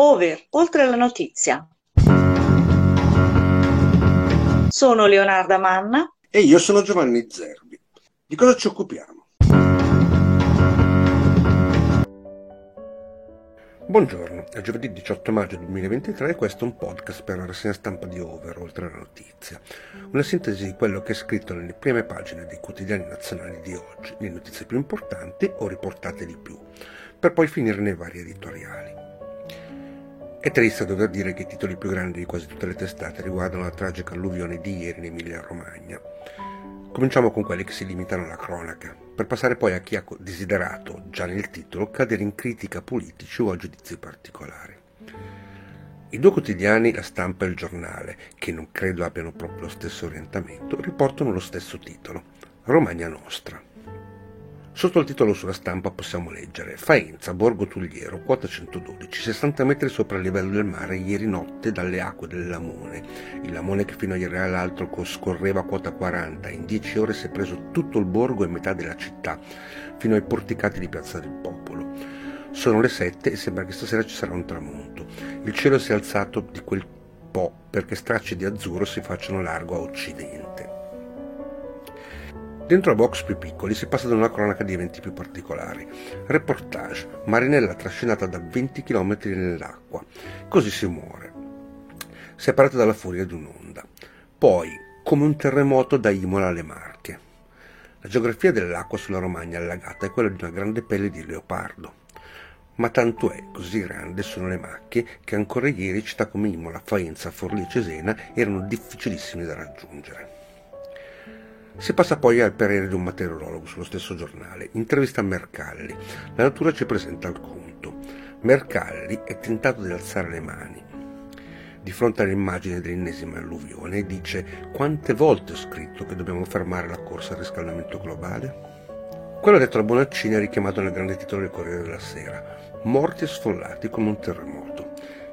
Over, oltre la notizia. Sono Leonarda Manna. E io sono Giovanni Zerbi. Di cosa ci occupiamo? Buongiorno, è giovedì 18 maggio 2023 e questo è un podcast per la rassegna stampa di Over, oltre la notizia. Una sintesi di quello che è scritto nelle prime pagine dei quotidiani nazionali di oggi, le notizie più importanti o riportate di più, per poi finire nei vari editoriali. È triste dover dire che i titoli più grandi di quasi tutte le testate riguardano la tragica alluvione di ieri in Emilia-Romagna. Cominciamo con quelli che si limitano alla cronaca, per passare poi a chi ha desiderato, già nel titolo, cadere in critica politici o a giudizi particolari. I due quotidiani, La Stampa e Il Giornale, che non credo abbiano proprio lo stesso orientamento, riportano lo stesso titolo, Romagna Nostra. Sotto il titolo sulla stampa possiamo leggere Faenza, Borgo Tugliero, quota 112, 60 metri sopra il livello del mare ieri notte dalle acque del Lamone. Il Lamone che fino a ieri all'altro scorreva a quota 40, in 10 ore si è preso tutto il borgo e metà della città, fino ai porticati di Piazza del Popolo. Sono le 7 e sembra che stasera ci sarà un tramonto. Il cielo si è alzato di quel po' perché stracci di azzurro si facciano largo a occidente. Dentro a box più piccoli si passa da una cronaca di eventi più particolari. Reportage. Marinella trascinata da 20 km nell'acqua. Così si muore. Separata dalla furia di un'onda. Poi, come un terremoto da Imola alle Marche. La geografia dell'acqua sulla Romagna allagata è quella di una grande pelle di leopardo. Ma tanto è, così grande sono le macchie che ancora ieri città come Imola, Faenza, Forlì e Cesena erano difficilissime da raggiungere. Si passa poi al parere di un meteorologo sullo stesso giornale. Intervista a Mercalli. La natura ci presenta il conto. Mercalli è tentato di alzare le mani. Di fronte all'immagine dell'ennesima alluvione dice quante volte ho scritto che dobbiamo fermare la corsa al riscaldamento globale? Quello detto a Bonaccini è richiamato nel grande titolo del Corriere della Sera. Morti e sfollati come un terremoto.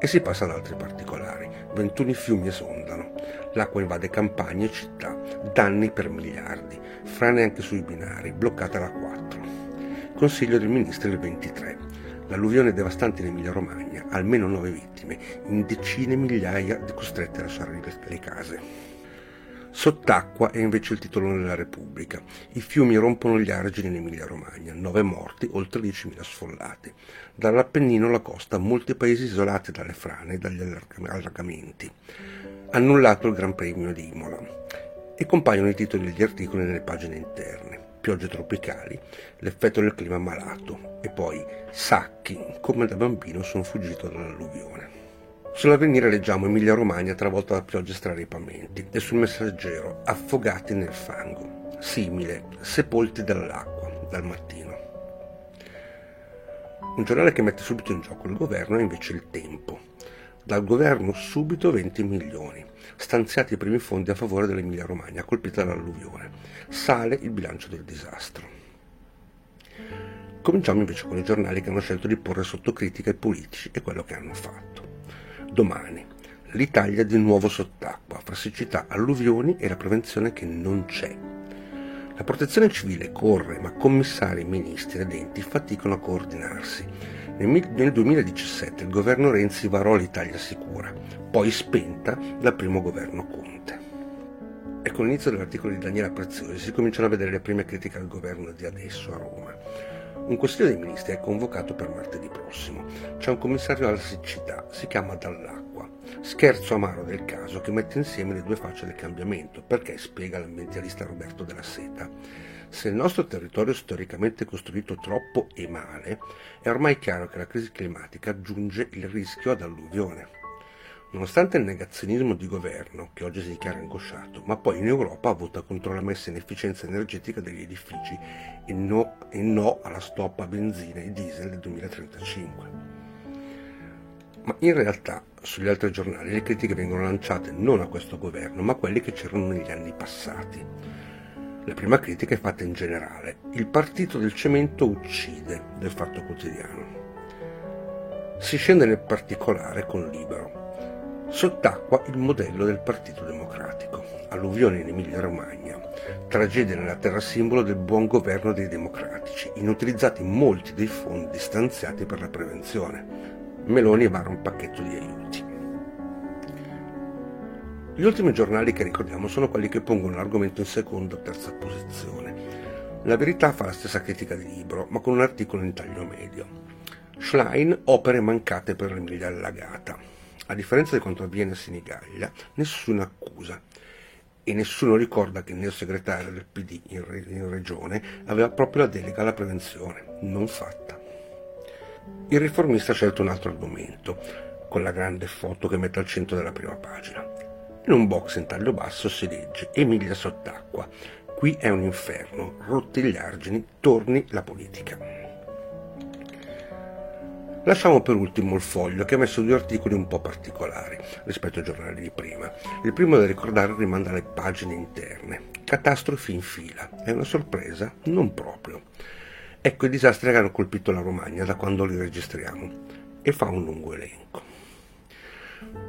E si passa ad altri particolari. 21 fiumi esondano. L'acqua invade campagne e città, danni per miliardi, frane anche sui binari, bloccata la 4. Consiglio dei ministri il 23. L'alluvione devastante in Emilia-Romagna, almeno 9 vittime, in decine migliaia di costrette a lasciare le case. Sott'acqua è invece il titolo della Repubblica. I fiumi rompono gli argini in Emilia-Romagna, 9 morti, oltre 10.000 sfollati. Dall'Appennino alla costa, molti paesi isolati dalle frane e dagli allagamenti annullato il Gran Premio di Imola e compaiono i titoli degli articoli nelle pagine interne. Piogge tropicali, l'effetto del clima malato e poi sacchi, come da bambino sono fuggito dall'alluvione. Sull'avvenire leggiamo Emilia Romagna travolta da piogge straripamenti e sul messaggero affogati nel fango, simile, sepolti dall'acqua, dal mattino. Un giornale che mette subito in gioco il governo è invece il tempo, dal governo subito 20 milioni, stanziati i primi fondi a favore dell'Emilia Romagna colpita dall'alluvione. Sale il bilancio del disastro. Cominciamo invece con i giornali che hanno scelto di porre sotto critica i politici e quello che hanno fatto. Domani, l'Italia di nuovo sott'acqua, fra siccità, alluvioni e la prevenzione che non c'è. La protezione civile corre, ma commissari, ministri ed enti faticano a coordinarsi nel 2017 il governo Renzi varò l'Italia Sicura, poi spenta dal primo governo Conte. E con l'inizio dell'articolo di Daniela Preziosi si cominciano a vedere le prime critiche al governo di adesso a Roma. Un Consiglio dei Ministri è convocato per martedì prossimo. C'è un commissario alla siccità, si chiama Dall'Acqua. Scherzo amaro del caso che mette insieme le due facce del cambiamento, perché spiega l'ambientalista Roberto della Seta se il nostro territorio è storicamente costruito troppo e male, è ormai chiaro che la crisi climatica aggiunge il rischio ad alluvione. Nonostante il negazionismo di governo, che oggi si dichiara angosciato, ma poi in Europa vota contro la messa in efficienza energetica degli edifici e no, e no alla stop a benzina e diesel del 2035. Ma in realtà sugli altri giornali le critiche vengono lanciate non a questo governo, ma a quelli che c'erano negli anni passati. La prima critica è fatta in generale. Il partito del cemento uccide del fatto quotidiano. Si scende nel particolare con Libero. Sott'acqua il modello del Partito Democratico. Alluvione in Emilia-Romagna. Tragedia nella terra simbolo del buon governo dei democratici. Inutilizzati molti dei fondi stanziati per la prevenzione. Meloni vara un pacchetto di aiuti. Gli ultimi giornali che ricordiamo sono quelli che pongono l'argomento in seconda o terza posizione. La verità fa la stessa critica di libro, ma con un articolo in taglio medio. Schlein, opere mancate per l'Emilia allagata. A differenza di quanto avviene a Senigallia, nessuno accusa e nessuno ricorda che il neosegretario del PD in, re- in regione aveva proprio la delega alla prevenzione, non fatta. Il riformista ha scelto un altro argomento, con la grande foto che mette al centro della prima pagina. In un box in taglio basso si legge Emilia sott'acqua. Qui è un inferno, rotti gli argini, torni la politica. Lasciamo per ultimo il foglio che ha messo due articoli un po' particolari rispetto ai giornali di prima. Il primo da ricordare rimanda alle pagine interne. Catastrofi in fila. È una sorpresa? Non proprio. Ecco i disastri che hanno colpito la Romagna da quando li registriamo. E fa un lungo elenco.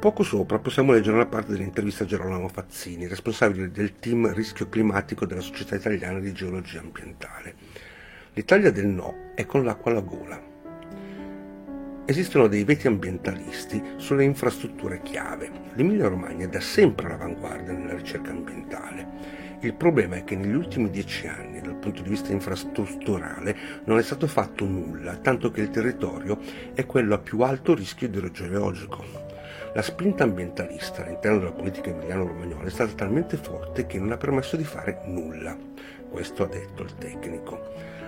Poco sopra possiamo leggere una parte dell'intervista a Gerolamo Fazzini, responsabile del team rischio climatico della Società Italiana di Geologia Ambientale. L'Italia del no è con l'acqua alla gola. Esistono dei veti ambientalisti sulle infrastrutture chiave. L'Emilia Romagna è da sempre all'avanguardia nella ricerca ambientale. Il problema è che negli ultimi dieci anni, dal punto di vista infrastrutturale, non è stato fatto nulla, tanto che il territorio è quello a più alto rischio idrogeologico. La spinta ambientalista all'interno della politica emiliano-romagnola è stata talmente forte che non ha permesso di fare nulla. Questo ha detto il tecnico.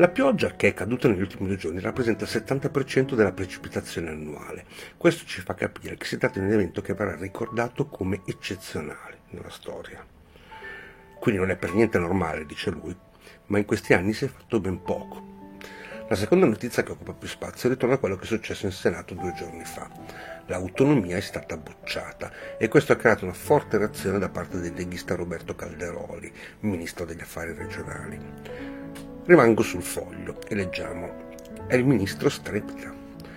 La pioggia che è caduta negli ultimi due giorni rappresenta il 70% della precipitazione annuale. Questo ci fa capire che si tratta di un evento che verrà ricordato come eccezionale nella storia. Quindi non è per niente normale, dice lui, ma in questi anni si è fatto ben poco. La seconda notizia che occupa più spazio ritorna a quello che è successo in Senato due giorni fa. L'autonomia è stata bocciata e questo ha creato una forte reazione da parte del leghista Roberto Calderoli, ministro degli affari regionali. Rimango sul foglio e leggiamo. È il ministro strepita.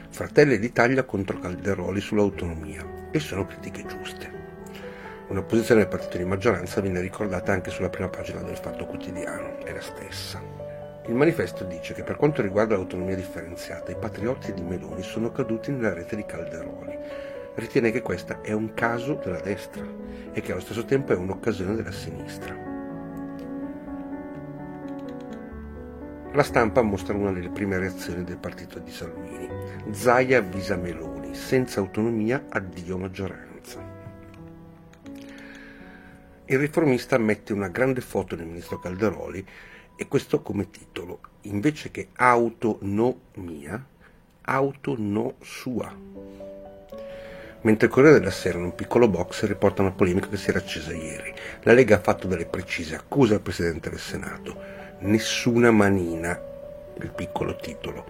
Fratelli d'Italia contro Calderoli sull'autonomia e sono critiche giuste. Una posizione del partito di maggioranza viene ricordata anche sulla prima pagina del Fatto Quotidiano, è la stessa. Il manifesto dice che per quanto riguarda l'autonomia differenziata, i patrioti di Meloni sono caduti nella rete di Calderoli. Ritiene che questa è un caso della destra e che allo stesso tempo è un'occasione della sinistra. La stampa mostra una delle prime reazioni del partito di Salvini. Zaia avvisa Meloni, senza autonomia addio maggioranza. Il riformista mette una grande foto del ministro Calderoli e questo come titolo, invece che auto no mia, auto no sua. Mentre il Corriere della Sera in un piccolo box riporta una polemica che si era accesa ieri. La Lega ha fatto delle precise accuse al Presidente del Senato. Nessuna manina, il piccolo titolo.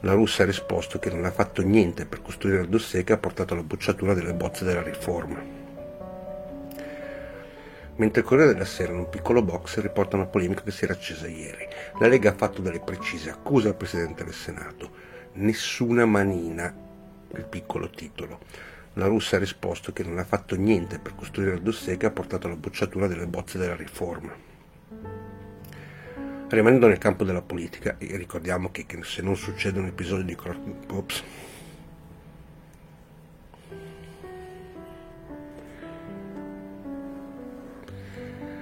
La russa ha risposto che non ha fatto niente per costruire il dossier che ha portato alla bocciatura delle bozze della riforma mentre il Corriere della Sera in un piccolo box riporta una polemica che si era accesa ieri. La Lega ha fatto delle precise accuse al Presidente del Senato. Nessuna manina, il piccolo titolo. La Russia ha risposto che non ha fatto niente per costruire il dossier che ha portato alla bocciatura delle bozze della riforma. Rimanendo nel campo della politica, ricordiamo che, che se non succedono episodi di Ops,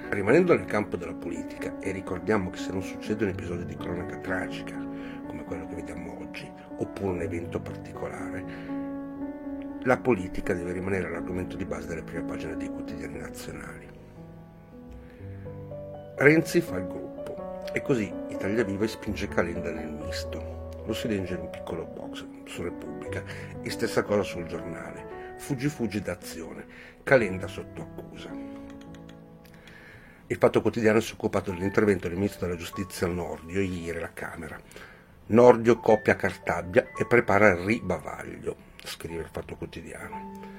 Rimanendo nel campo della politica, e ricordiamo che se non succede un episodio di cronaca tragica, come quello che vediamo oggi, oppure un evento particolare, la politica deve rimanere l'argomento di base delle prime pagine dei quotidiani nazionali. Renzi fa il gruppo e così Italia Viva spinge Calenda nel misto. Lo si legge in un piccolo box su Repubblica e stessa cosa sul giornale. Fuggi fuggi d'azione, Calenda sotto accusa. Il Fatto Quotidiano si è occupato dell'intervento del ministro della giustizia Nordio ieri alla Camera. Nordio copia Cartabbia e prepara il ribavaglio, scrive il Fatto Quotidiano.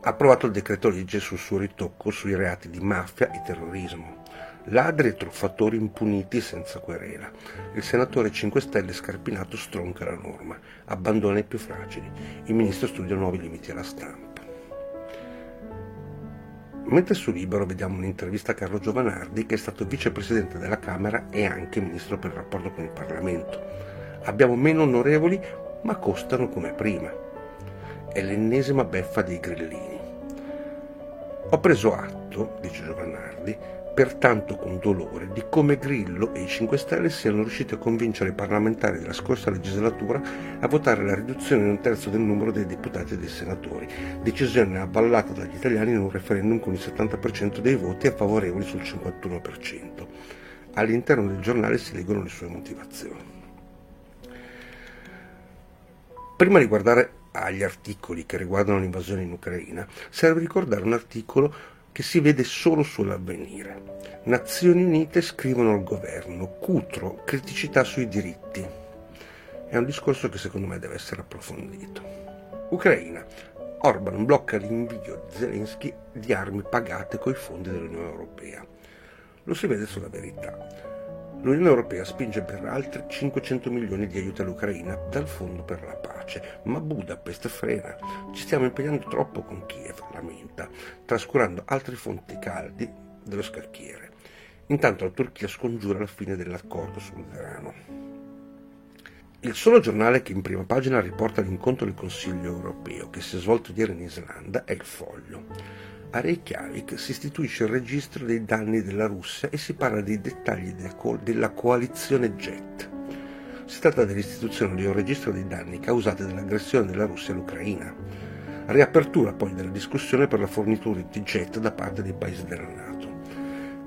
Ha approvato il decreto legge sul suo ritocco sui reati di mafia e terrorismo. Ladri e truffatori impuniti senza querela. Il senatore 5 Stelle Scarpinato stronca la norma, abbandona i più fragili. Il ministro studia nuovi limiti alla stampa. Mentre su Libero vediamo un'intervista a Carlo Giovanardi, che è stato vicepresidente della Camera e anche ministro per il rapporto con il Parlamento. Abbiamo meno onorevoli, ma costano come prima. è l'ennesima beffa dei grillini. Ho preso atto, dice Giovannardi, pertanto con dolore di come Grillo e i 5 Stelle siano riusciti a convincere i parlamentari della scorsa legislatura a votare la riduzione di un terzo del numero dei deputati e dei senatori, decisione avvallata dagli italiani in un referendum con il 70% dei voti a favorevoli sul 51%. All'interno del giornale si leggono le sue motivazioni. Prima di guardare agli articoli che riguardano l'invasione in Ucraina, serve ricordare un articolo che si vede solo sull'avvenire. Nazioni Unite scrivono al governo, Cutro, criticità sui diritti. È un discorso che secondo me deve essere approfondito. Ucraina. Orban blocca l'invio di Zelensky di armi pagate coi fondi dell'Unione Europea. Lo si vede sulla verità. L'Unione Europea spinge per altri 500 milioni di aiuti all'Ucraina dal Fondo per la pace, ma Budapest frena. Ci stiamo impegnando troppo con Kiev, lamenta, trascurando altri fonti caldi dello scacchiere. Intanto la Turchia scongiura la fine dell'accordo sul grano. Il solo giornale che in prima pagina riporta l'incontro del Consiglio europeo che si è svolto ieri in Islanda è il Foglio. A Reykjavik si istituisce il registro dei danni della Russia e si parla dei dettagli della coalizione JET. Si tratta dell'istituzione di un registro dei danni causati dall'aggressione della Russia all'Ucraina. Riapertura poi della discussione per la fornitura di JET da parte dei paesi della Nato.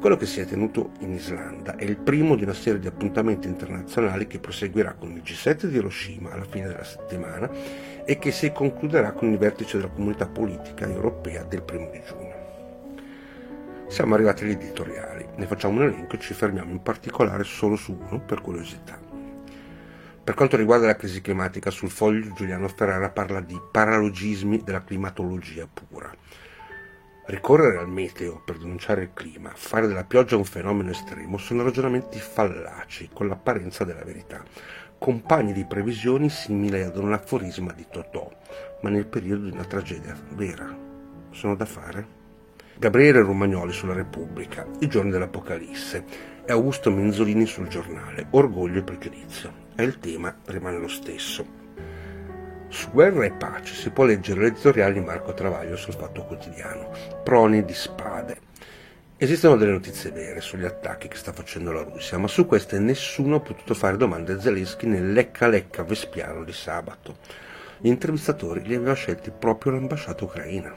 Quello che si è tenuto in Islanda è il primo di una serie di appuntamenti internazionali che proseguirà con il G7 di Hiroshima alla fine della settimana e che si concluderà con il vertice della comunità politica europea del primo di giugno. Siamo arrivati agli editoriali, ne facciamo un elenco e ci fermiamo in particolare solo su uno per curiosità. Per quanto riguarda la crisi climatica, sul foglio Giuliano Ferrara parla di paralogismi della climatologia pura Ricorrere al meteo per denunciare il clima, fare della pioggia un fenomeno estremo, sono ragionamenti fallaci, con l'apparenza della verità, compagni di previsioni simili ad un aforisma di Totò, ma nel periodo di una tragedia vera. Sono da fare? Gabriele Romagnoli sulla Repubblica, I giorni dell'Apocalisse, e Augusto Menzolini sul giornale, Orgoglio e pregiudizio. E il tema rimane lo stesso. Guerra e Pace si può leggere l'editoriale di Marco Travaglio sul Fatto Quotidiano, Proni di spade. Esistono delle notizie vere sugli attacchi che sta facendo la Russia, ma su queste nessuno ha potuto fare domande a Zelensky nel lecca lecca vespiano di sabato. Gli intervistatori li aveva scelti proprio l'ambasciata ucraina.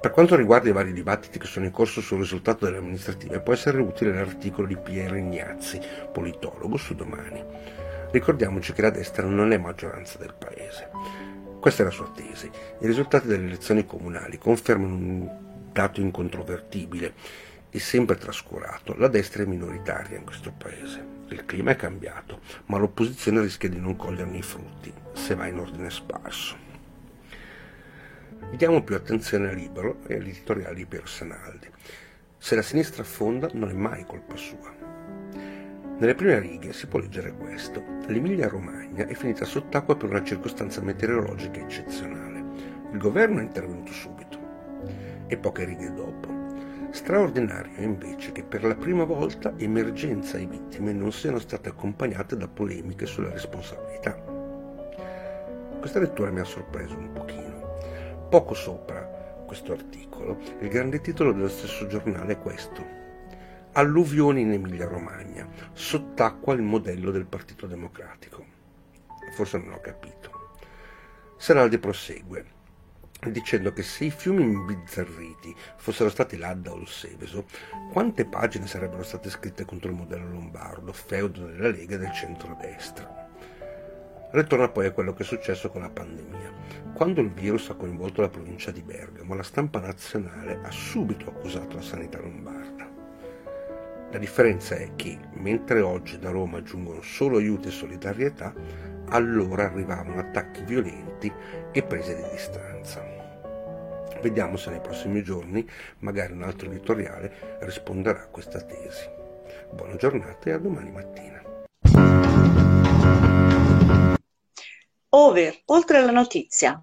Per quanto riguarda i vari dibattiti che sono in corso sul risultato delle amministrative, può essere utile l'articolo di Piero Ignazzi, politologo, su domani. Ricordiamoci che la destra non è maggioranza del paese. Questa è la sua tesi. I risultati delle elezioni comunali confermano un dato incontrovertibile e sempre trascurato. La destra è minoritaria in questo paese. Il clima è cambiato, ma l'opposizione rischia di non coglierne i frutti se va in ordine sparso. Diamo più attenzione al libro e agli editoriali di Piero Sanaldi. Se la sinistra affonda non è mai colpa sua. Nelle prime righe si può leggere questo. L'Emilia Romagna è finita sott'acqua per una circostanza meteorologica eccezionale. Il governo è intervenuto subito. E poche righe dopo. Straordinario invece che per la prima volta emergenza e vittime non siano state accompagnate da polemiche sulla responsabilità. Questa lettura mi ha sorpreso un pochino. Poco sopra questo articolo, il grande titolo dello stesso giornale è questo alluvioni in Emilia-Romagna, sott'acqua il modello del Partito Democratico. Forse non ho capito. Seraldi prosegue dicendo che se i fiumi imbizzarriti fossero stati l'Adda o il Seveso, quante pagine sarebbero state scritte contro il modello lombardo, feudo della Lega e del centro-destra. Ritorna poi a quello che è successo con la pandemia. Quando il virus ha coinvolto la provincia di Bergamo, la stampa nazionale ha subito accusato la sanità lombarda. La differenza è che, mentre oggi da Roma giungono solo aiuti e solidarietà, allora arrivavano attacchi violenti e prese di distanza. Vediamo se nei prossimi giorni, magari un altro editoriale, risponderà a questa tesi. Buona giornata e a domani mattina. Over, oltre alla notizia.